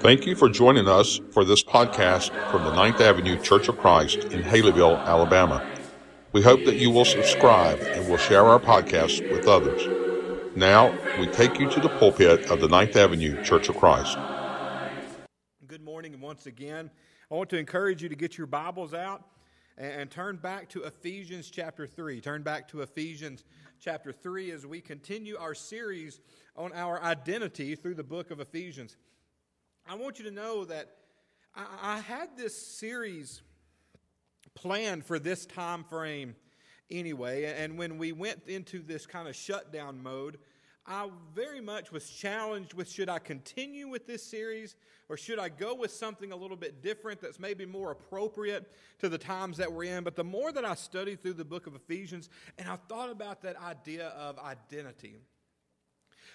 Thank you for joining us for this podcast from the Ninth Avenue Church of Christ in Haleyville, Alabama. We hope that you will subscribe and will share our podcast with others. Now, we take you to the pulpit of the Ninth Avenue Church of Christ. Good morning, and once again, I want to encourage you to get your Bibles out and turn back to Ephesians chapter 3. Turn back to Ephesians chapter 3 as we continue our series on our identity through the book of Ephesians. I want you to know that I, I had this series planned for this time frame anyway. And when we went into this kind of shutdown mode, I very much was challenged with should I continue with this series or should I go with something a little bit different that's maybe more appropriate to the times that we're in. But the more that I studied through the book of Ephesians and I thought about that idea of identity,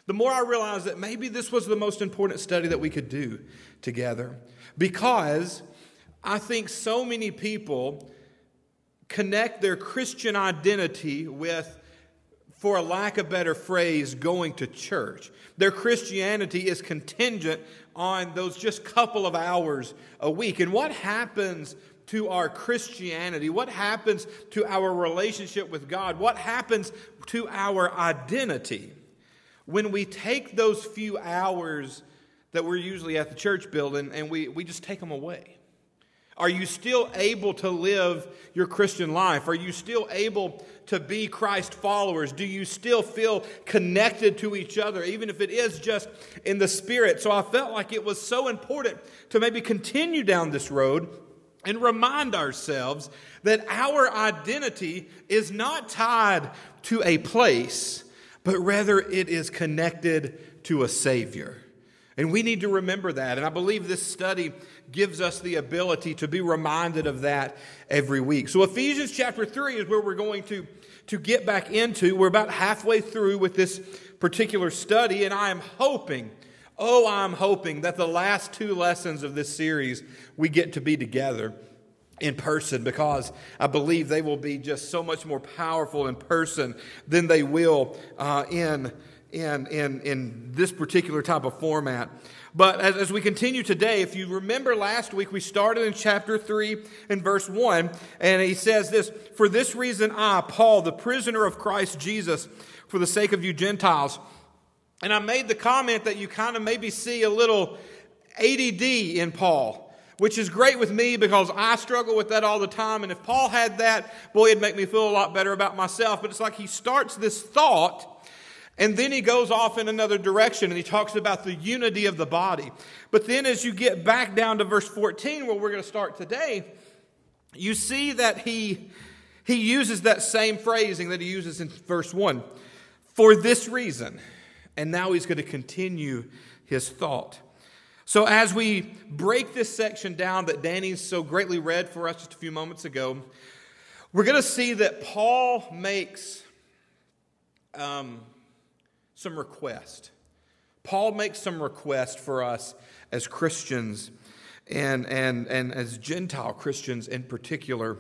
the more I realized that maybe this was the most important study that we could do together. Because I think so many people connect their Christian identity with, for a lack of better phrase, going to church. Their Christianity is contingent on those just couple of hours a week. And what happens to our Christianity? What happens to our relationship with God? What happens to our identity? When we take those few hours that we're usually at the church building and we, we just take them away? Are you still able to live your Christian life? Are you still able to be Christ followers? Do you still feel connected to each other, even if it is just in the spirit? So I felt like it was so important to maybe continue down this road and remind ourselves that our identity is not tied to a place, but rather it is connected to a Savior. And we need to remember that. And I believe this study gives us the ability to be reminded of that every week. So, Ephesians chapter 3 is where we're going to, to get back into. We're about halfway through with this particular study, and I am hoping, oh, I'm hoping that the last two lessons of this series we get to be together in person because I believe they will be just so much more powerful in person than they will uh, in, in, in, in this particular type of format. But as, as we continue today, if you remember last week, we started in chapter 3 and verse 1, and he says this For this reason, I, Paul, the prisoner of Christ Jesus, for the sake of you Gentiles. And I made the comment that you kind of maybe see a little ADD in Paul which is great with me because I struggle with that all the time. And if Paul had that, boy, it'd make me feel a lot better about myself. But it's like he starts this thought and then he goes off in another direction and he talks about the unity of the body. But then as you get back down to verse 14, where we're going to start today, you see that he, he uses that same phrasing that he uses in verse 1 for this reason. And now he's going to continue his thought. So, as we break this section down that Danny so greatly read for us just a few moments ago, we're going to see that Paul makes um, some request. Paul makes some request for us as Christians and, and, and as Gentile Christians in particular.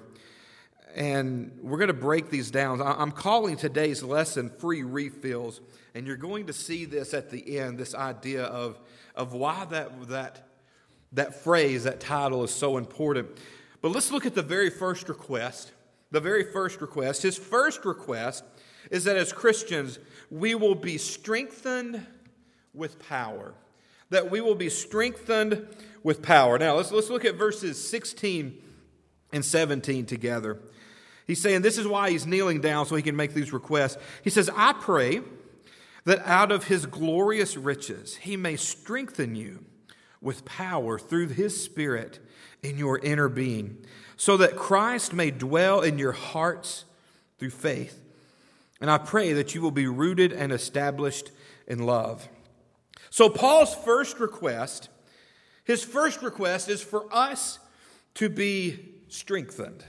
And we're going to break these down. I'm calling today's lesson Free Refills. And you're going to see this at the end this idea of of why that, that, that phrase, that title is so important. But let's look at the very first request. The very first request. His first request is that as Christians, we will be strengthened with power. That we will be strengthened with power. Now, let's, let's look at verses 16 and 17 together. He's saying this is why he's kneeling down so he can make these requests. He says, I pray that out of his glorious riches he may strengthen you with power through his Spirit in your inner being, so that Christ may dwell in your hearts through faith. And I pray that you will be rooted and established in love. So, Paul's first request, his first request is for us to be strengthened.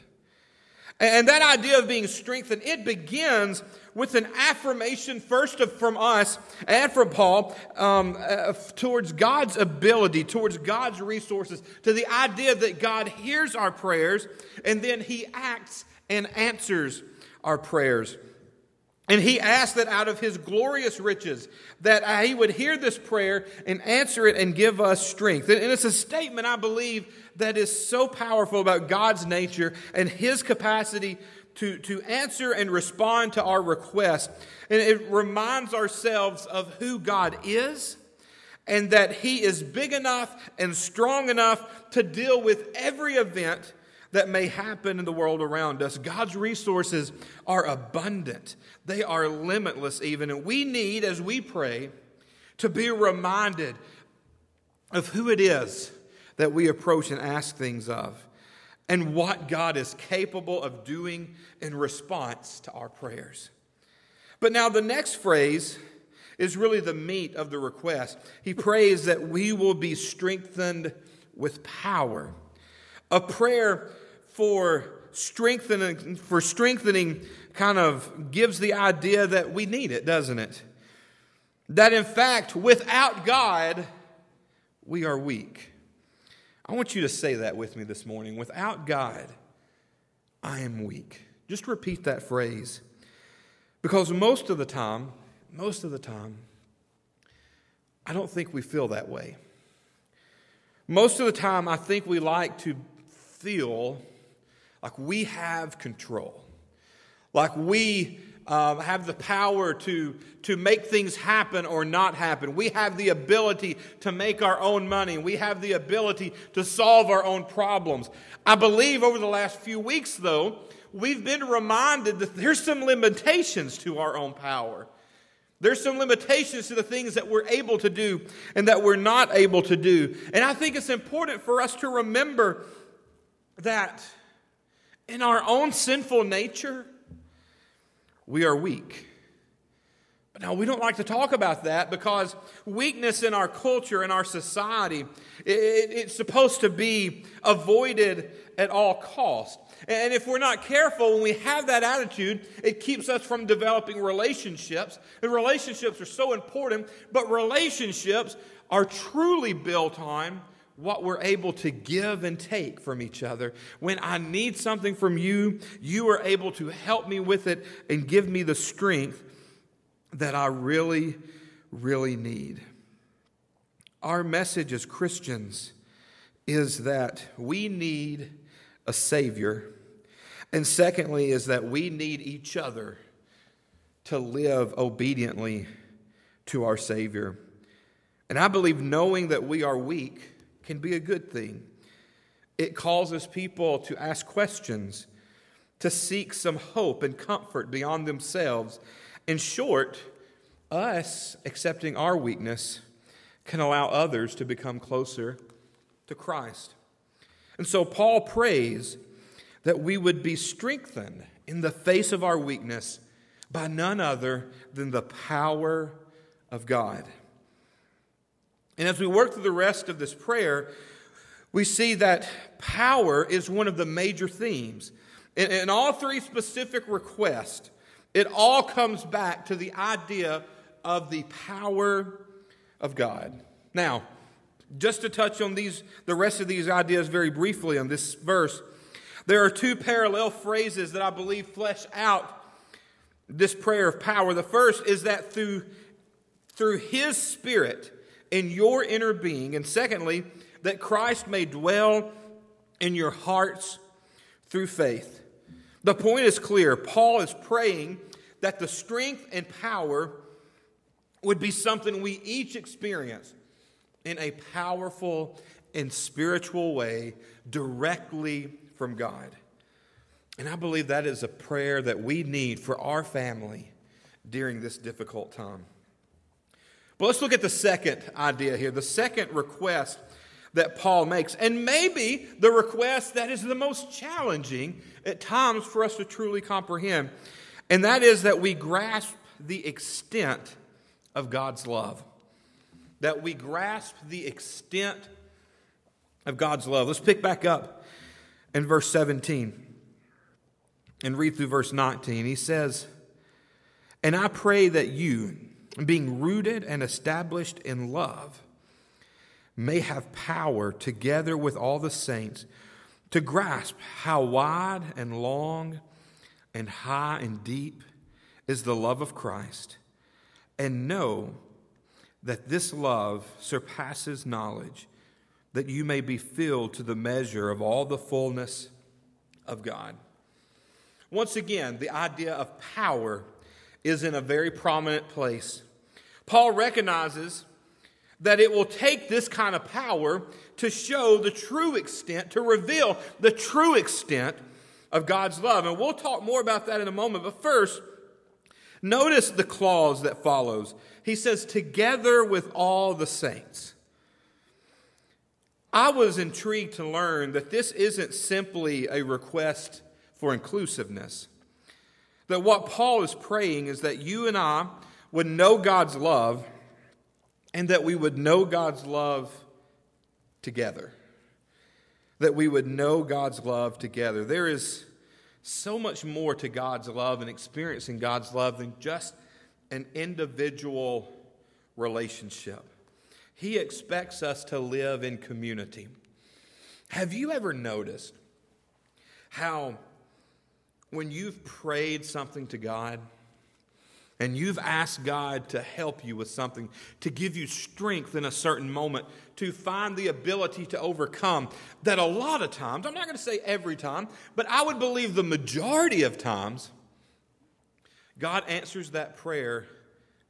And that idea of being strengthened, it begins with an affirmation first of, from us and from Paul um, uh, towards God's ability, towards God's resources, to the idea that God hears our prayers and then he acts and answers our prayers. And he asked that out of his glorious riches, that he would hear this prayer and answer it and give us strength. And it's a statement, I believe, that is so powerful about God's nature and his capacity to, to answer and respond to our requests. And it reminds ourselves of who God is and that he is big enough and strong enough to deal with every event that may happen in the world around us. God's resources are abundant, they are limitless, even. And we need, as we pray, to be reminded of who it is that we approach and ask things of, and what God is capable of doing in response to our prayers. But now, the next phrase is really the meat of the request. He prays that we will be strengthened with power. A prayer for strengthening for strengthening kind of gives the idea that we need it, doesn't it? That in fact, without God, we are weak. I want you to say that with me this morning. Without God, I am weak. Just repeat that phrase. Because most of the time, most of the time, I don't think we feel that way. Most of the time, I think we like to feel like we have control, like we um, have the power to, to make things happen or not happen. We have the ability to make our own money. We have the ability to solve our own problems. I believe over the last few weeks, though, we've been reminded that there's some limitations to our own power. There's some limitations to the things that we're able to do and that we're not able to do. And I think it's important for us to remember that in our own sinful nature, we are weak. But now we don't like to talk about that because weakness in our culture, in our society, it, it's supposed to be avoided at all cost. And if we're not careful, when we have that attitude, it keeps us from developing relationships. And relationships are so important, but relationships are truly built on what we're able to give and take from each other. When I need something from you, you are able to help me with it and give me the strength that I really, really need. Our message as Christians is that we need a Savior. And secondly, is that we need each other to live obediently to our Savior. And I believe knowing that we are weak can be a good thing. It causes people to ask questions, to seek some hope and comfort beyond themselves. In short, us accepting our weakness can allow others to become closer to Christ. And so Paul prays that we would be strengthened in the face of our weakness by none other than the power of God. And as we work through the rest of this prayer, we see that power is one of the major themes. In, in all three specific requests, it all comes back to the idea of the power of God. Now, just to touch on these, the rest of these ideas very briefly on this verse, there are two parallel phrases that I believe flesh out this prayer of power. The first is that through, through His Spirit, in your inner being. And secondly, that Christ may dwell in your hearts through faith. The point is clear. Paul is praying that the strength and power would be something we each experience in a powerful and spiritual way directly from God. And I believe that is a prayer that we need for our family during this difficult time. But let's look at the second idea here, the second request that Paul makes, and maybe the request that is the most challenging at times for us to truly comprehend, and that is that we grasp the extent of God's love. That we grasp the extent of God's love. Let's pick back up in verse 17 and read through verse 19. He says, And I pray that you, being rooted and established in love, may have power together with all the saints to grasp how wide and long and high and deep is the love of Christ, and know that this love surpasses knowledge, that you may be filled to the measure of all the fullness of God. Once again, the idea of power is in a very prominent place. Paul recognizes that it will take this kind of power to show the true extent, to reveal the true extent of God's love. And we'll talk more about that in a moment. But first, notice the clause that follows. He says, together with all the saints. I was intrigued to learn that this isn't simply a request for inclusiveness. That what Paul is praying is that you and I would know God's love and that we would know God's love together. That we would know God's love together. There is so much more to God's love and experiencing God's love than just an individual relationship. He expects us to live in community. Have you ever noticed how when you've prayed something to God and you've asked God to help you with something, to give you strength in a certain moment, to find the ability to overcome, that a lot of times, I'm not going to say every time, but I would believe the majority of times, God answers that prayer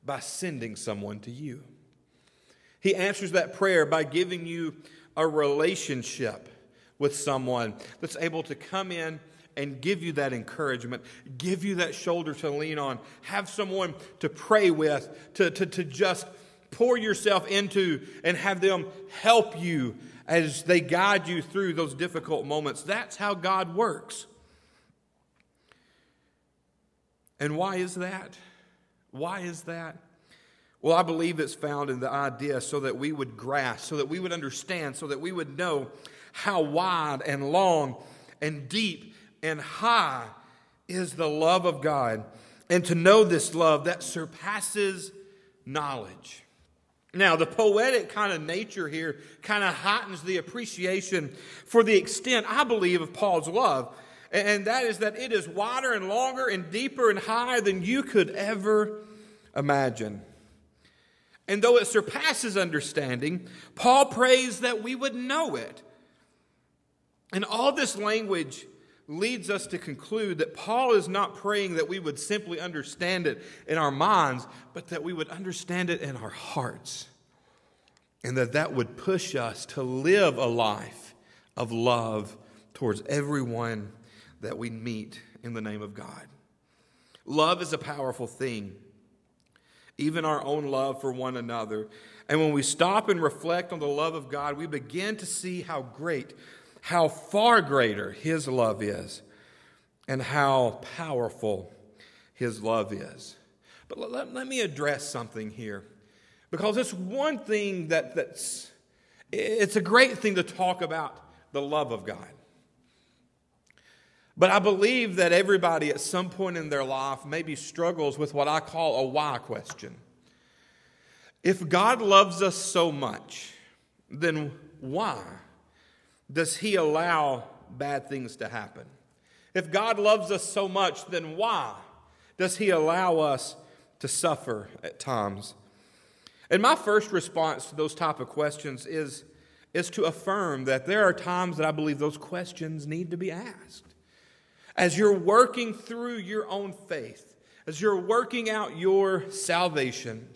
by sending someone to you. He answers that prayer by giving you a relationship with someone that's able to come in and give you that encouragement, give you that shoulder to lean on, have someone to pray with, to, to, to just pour yourself into, and have them help you as they guide you through those difficult moments. That's how God works. And why is that? Why is that? Well, I believe it's found in the idea so that we would grasp, so that we would understand, so that we would know how wide and long and deep and high is the love of God. And to know this love that surpasses knowledge. Now, the poetic kind of nature here kind of heightens the appreciation for the extent, I believe, of Paul's love. And that is that it is wider and longer and deeper and higher than you could ever imagine. And though it surpasses understanding, Paul prays that we would know it. And all this language leads us to conclude that Paul is not praying that we would simply understand it in our minds, but that we would understand it in our hearts. And that that would push us to live a life of love towards everyone that we meet in the name of God. Love is a powerful thing, even our own love for one another. And when we stop and reflect on the love of God, we begin to see how great how far greater His love is and how powerful His love is. But let, let me address something here because it's one thing that, that's, it's a great thing to talk about the love of God. But I believe that everybody at some point in their life maybe struggles with what I call a why question. If God loves us so much, then why? Does He allow bad things to happen? If God loves us so much, then why does He allow us to suffer at times? And my first response to those type of questions is, is to affirm that there are times that I believe those questions need to be asked. As you're working through your own faith, as you're working out your salvation,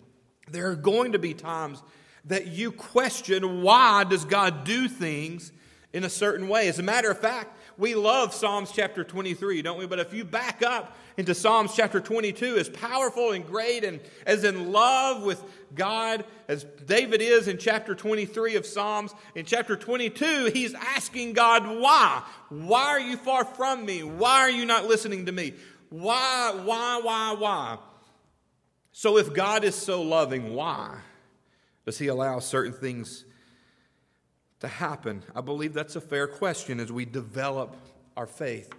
there are going to be times that you question why does God do things in a certain way. As a matter of fact, we love Psalms chapter 23, don't we? But if you back up into Psalms chapter 22, as powerful and great and as in love with God as David is in chapter 23 of Psalms, in chapter 22, he's asking God, why? Why are you far from me? Why are you not listening to me? Why, why, why, why? So if God is so loving, why does he allow certain things to happen? I believe that's a fair question as we develop our faith.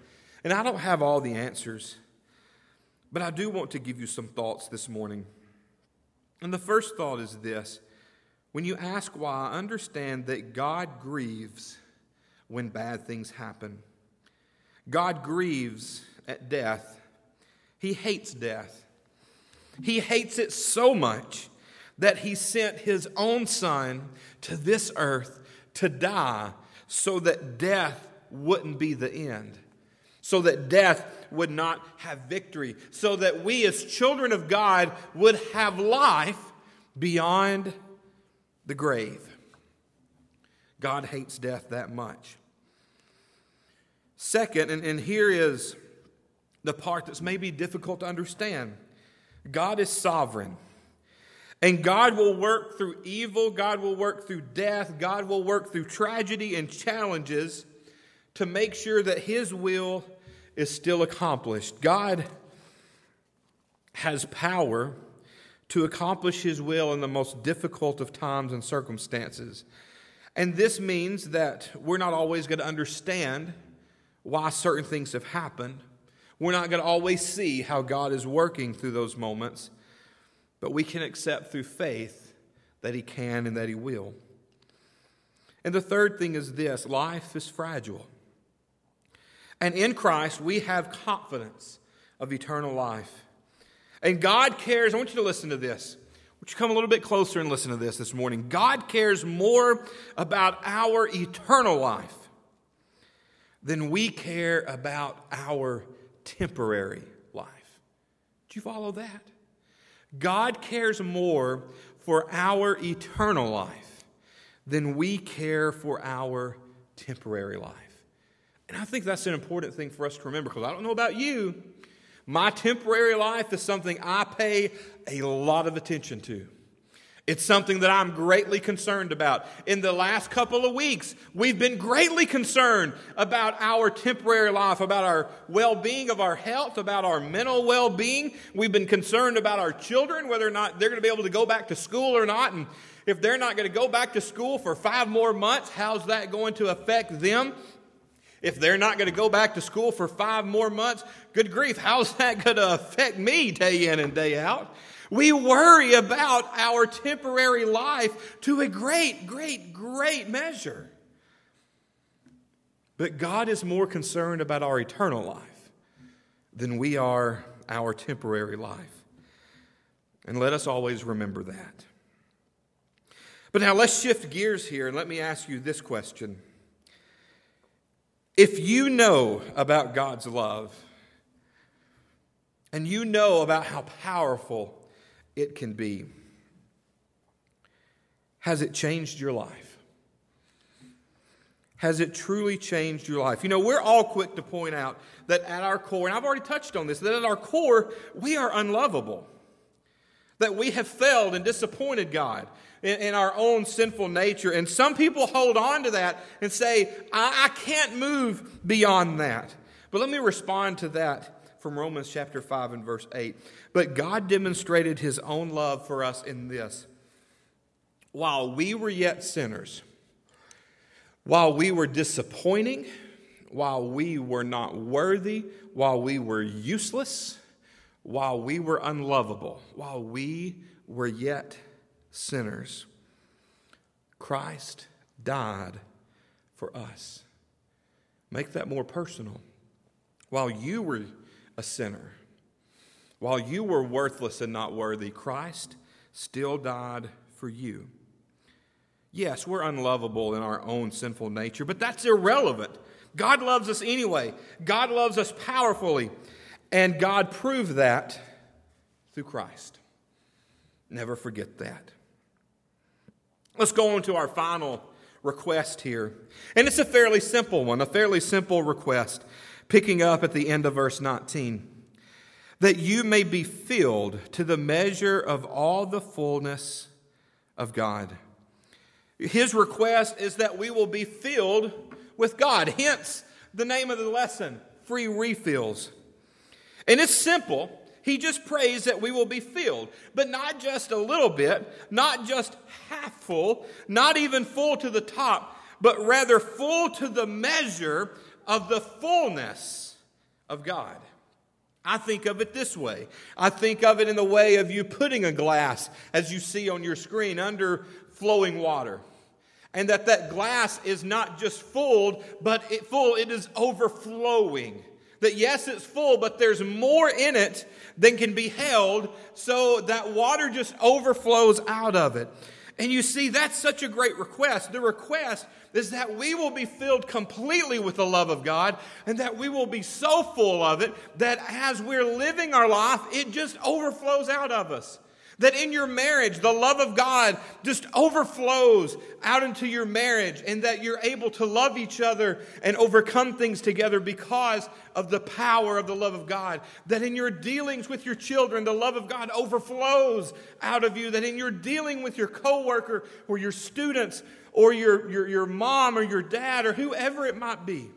And I don't have all the answers, but I do want to give you some thoughts this morning. And the first thought is this when you ask why, understand that God grieves when bad things happen. God grieves at death. He hates death. He hates it so much that he sent his own son to this earth to die so that death wouldn't be the end, so that death would not have victory, so that we as children of God would have life beyond the grave. God hates death that much. Second, and, and here is the part that's maybe difficult to understand God is sovereign. And God will work through evil, God will work through death, God will work through tragedy and challenges to make sure that His will is still accomplished. God has power to accomplish His will in the most difficult of times and circumstances. And this means that we're not always going to understand why certain things have happened. We're not going to always see how God is working through those moments, but we can accept through faith that He can and that He will. And the third thing is this life is fragile. And in Christ, we have confidence of eternal life. And God cares, I want you to listen to this. Would you come a little bit closer and listen to this this morning? God cares more about our eternal life than we care about our temporary life. Do you follow that? God cares more for our eternal life than we care for our temporary life. And I think that's an important thing for us to remember because I don't know about you. My temporary life is something I pay a lot of attention to. It's something that I'm greatly concerned about. In the last couple of weeks, we've been greatly concerned about our temporary life, about our well being of our health, about our mental well being. We've been concerned about our children, whether or not they're going to be able to go back to school or not. And if they're not going to go back to school for five more months, how's that going to affect them? If they're not going to go back to school for five more months, good grief, how's that going to affect me day in and day out? We worry about our temporary life to a great, great, great measure. But God is more concerned about our eternal life than we are our temporary life. And let us always remember that. But now let's shift gears here and let me ask you this question. If you know about God's love, and you know about how powerful it can be, has it changed your life? Has it truly changed your life? You know, we're all quick to point out that at our core, and I've already touched on this, that at our core, we are unlovable. That we have failed and disappointed God in, in our own sinful nature. And some people hold on to that and say, I, I can't move beyond that. But let me respond to that from Romans chapter 5 and verse 8. But God demonstrated his own love for us in this. While we were yet sinners, while we were disappointing, while we were not worthy, while we were useless, while we were unlovable, while we were yet sinners, Christ died for us. Make that more personal. While you were a sinner, while you were worthless and not worthy, Christ still died for you. Yes, we're unlovable in our own sinful nature, but that's irrelevant. God loves us anyway. God loves us powerfully, and God proved that through Christ. Never forget that. Let's go on to our final request here. And it's a fairly simple one, a fairly simple request, picking up at the end of verse 19. That you may be filled to the measure of all the fullness of God. His request is that we will be filled with God. Hence the name of the lesson free refills. And it's simple. He just prays that we will be filled, but not just a little bit, not just half full, not even full to the top, but rather full to the measure of the fullness of God. I think of it this way. I think of it in the way of you putting a glass, as you see on your screen, under flowing water. And that that glass is not just full, but it full, it is overflowing. That yes, it's full, but there's more in it than can be held, so that water just overflows out of it. And you see, that's such a great request. The request is that we will be filled completely with the love of God and that we will be so full of it that as we're living our life, it just overflows out of us. That in your marriage, the love of God just overflows out into your marriage, and that you're able to love each other and overcome things together because of the power of the love of God. That in your dealings with your children, the love of God overflows out of you. That in your dealing with your coworker or your students or your, your, your mom or your dad or whoever it might be,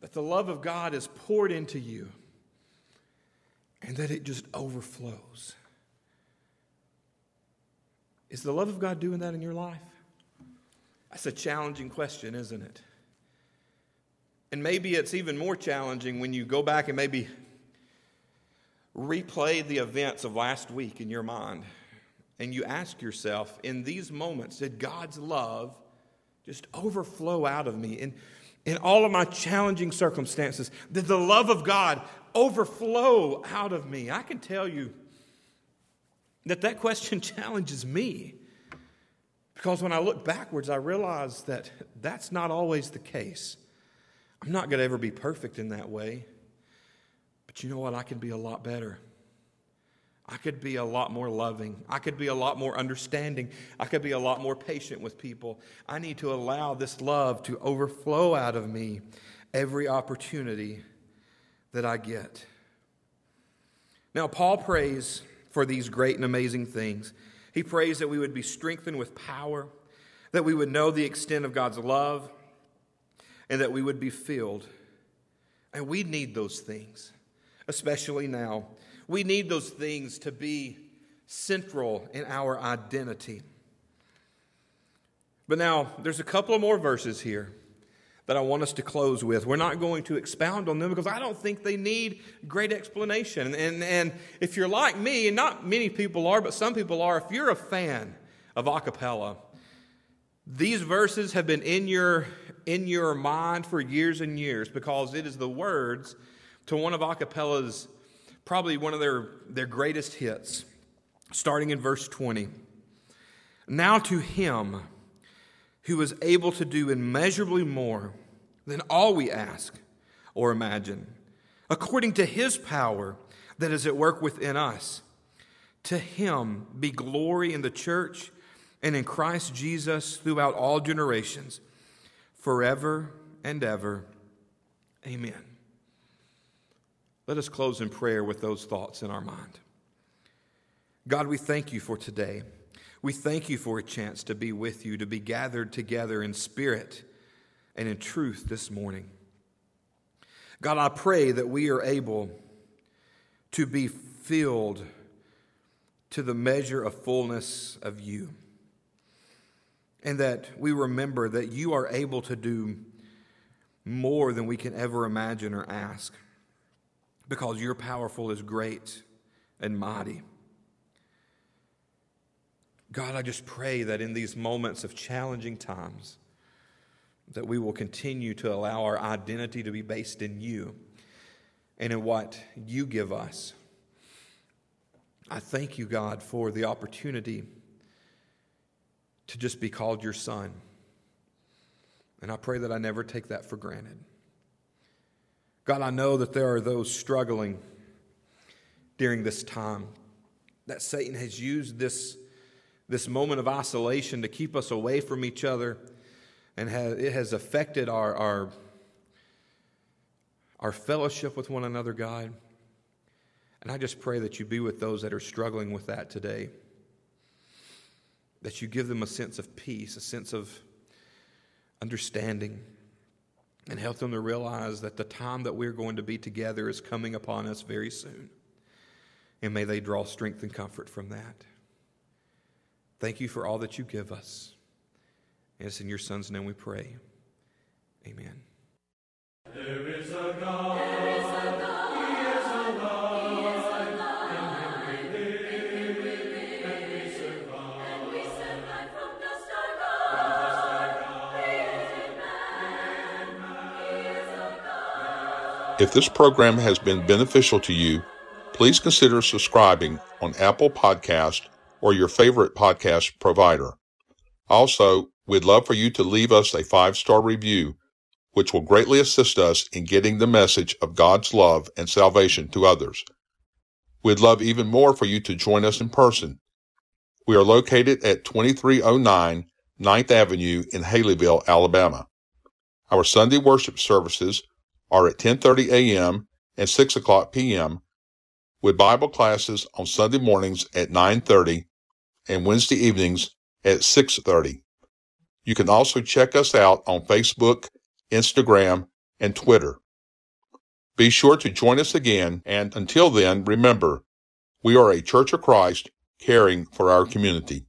that the love of God is poured into you and that it just overflows. Is the love of God doing that in your life? That's a challenging question, isn't it? And maybe it's even more challenging when you go back and maybe replay the events of last week in your mind and you ask yourself, in these moments, did God's love just overflow out of me? In, in all of my challenging circumstances, did the love of God overflow out of me? I can tell you that that question challenges me. Because when I look backwards, I realize that that's not always the case. I'm not going to ever be perfect in that way. But you know what? I can be a lot better. I could be a lot more loving. I could be a lot more understanding. I could be a lot more patient with people. I need to allow this love to overflow out of me every opportunity that I get. Now, Paul prays for these great and amazing things. He prays that we would be strengthened with power, that we would know the extent of God's love, and that we would be filled. And we need those things, especially now. We need those things to be central in our identity. But now, there's a couple of more verses here that I want us to close with. We're not going to expound on them because I don't think they need great explanation. And, and if you're like me, and not many people are, but some people are, if you're a fan of Acappella, these verses have been in your, in your mind for years and years because it is the words to one of Acappella's, probably one of their, their greatest hits, starting in verse 20. Now to him who is able to do immeasurably more than all we ask or imagine, according to his power that is at work within us. To him be glory in the church and in Christ Jesus throughout all generations, forever and ever. Amen. Let us close in prayer with those thoughts in our mind. God, we thank you for today. We thank you for a chance to be with you, to be gathered together in spirit and in truth this morning. God, I pray that we are able to be filled to the measure of fullness of you. And that we remember that you are able to do more than we can ever imagine or ask because your powerful is great and mighty. God, I just pray that in these moments of challenging times, that we will continue to allow our identity to be based in you and in what you give us. I thank you, God, for the opportunity to just be called your son. And I pray that I never take that for granted. God, I know that there are those struggling during this time, that Satan has used this this moment of isolation to keep us away from each other, and has, it has affected our, our, our fellowship with one another, God. And I just pray that you be with those that are struggling with that today. That you give them a sense of peace, a sense of understanding, and help them to realize that the time that we're going to be together is coming upon us very soon. And may they draw strength and comfort from that. Thank you for all that you give us. And it's in your Son's name we pray. Amen. There is a God. If this program has been beneficial to you, please consider subscribing on Apple Podcast or your favorite podcast provider. Also, we'd love for you to leave us a five-star review, which will greatly assist us in getting the message of God's love and salvation to others. We'd love even more for you to join us in person. We are located at 2309 9th Avenue in Haleyville, Alabama. Our Sunday worship services are at 10:30 a.m. and 6 o'clock p.m. with Bible classes on Sunday mornings at 9:30 and Wednesday evenings at 6:30. You can also check us out on Facebook, Instagram, and Twitter. Be sure to join us again, and until then, remember, we are a Church of Christ caring for our community.